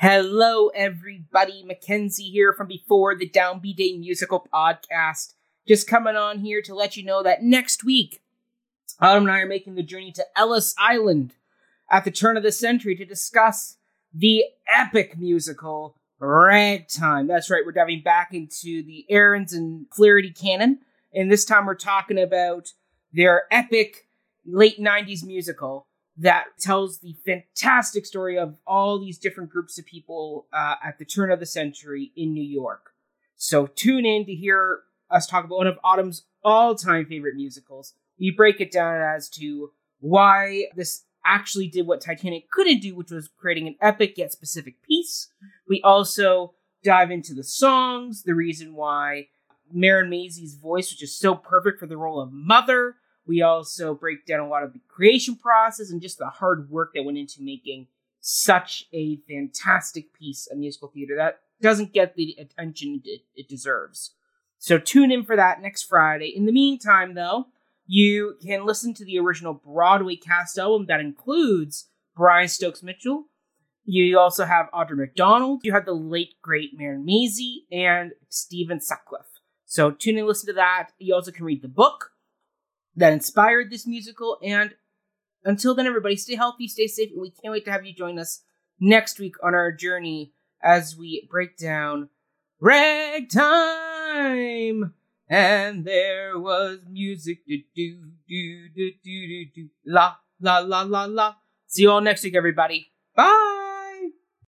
Hello, everybody. Mackenzie here from Before the Downbeat Day Musical Podcast. Just coming on here to let you know that next week, Autumn and I are making the journey to Ellis Island at the turn of the century to discuss the epic musical Ragtime. That's right, we're diving back into the Ahrens and Flaherty canon, and this time we're talking about their epic late 90s musical that tells the fantastic story of all these different groups of people uh, at the turn of the century in New York. So tune in to hear us talk about one of Autumn's all time favorite musicals. We break it down as to why this actually did what Titanic couldn't do, which was creating an epic yet specific piece. We also dive into the songs, the reason why Marin Mazzie's voice which is so perfect for the role of Mother. We also break down a lot of the creation process and just the hard work that went into making such a fantastic piece of musical theater that doesn't get the attention it, it deserves. So tune in for that next Friday. In the meantime, though, you can listen to the original Broadway cast album that includes Brian Stokes Mitchell. You also have Audra McDonald. You have the late, great Marin Mazzie and Steven Sutcliffe. So tune in listen to that. You also can read the book that inspired this musical. And until then, everybody, stay healthy, stay safe, and we can't wait to have you join us next week on our journey as we break down Ragtime. And there was music to do, do, do, do, do, do, la, la, la, la, la. See you all next week, everybody. Bye.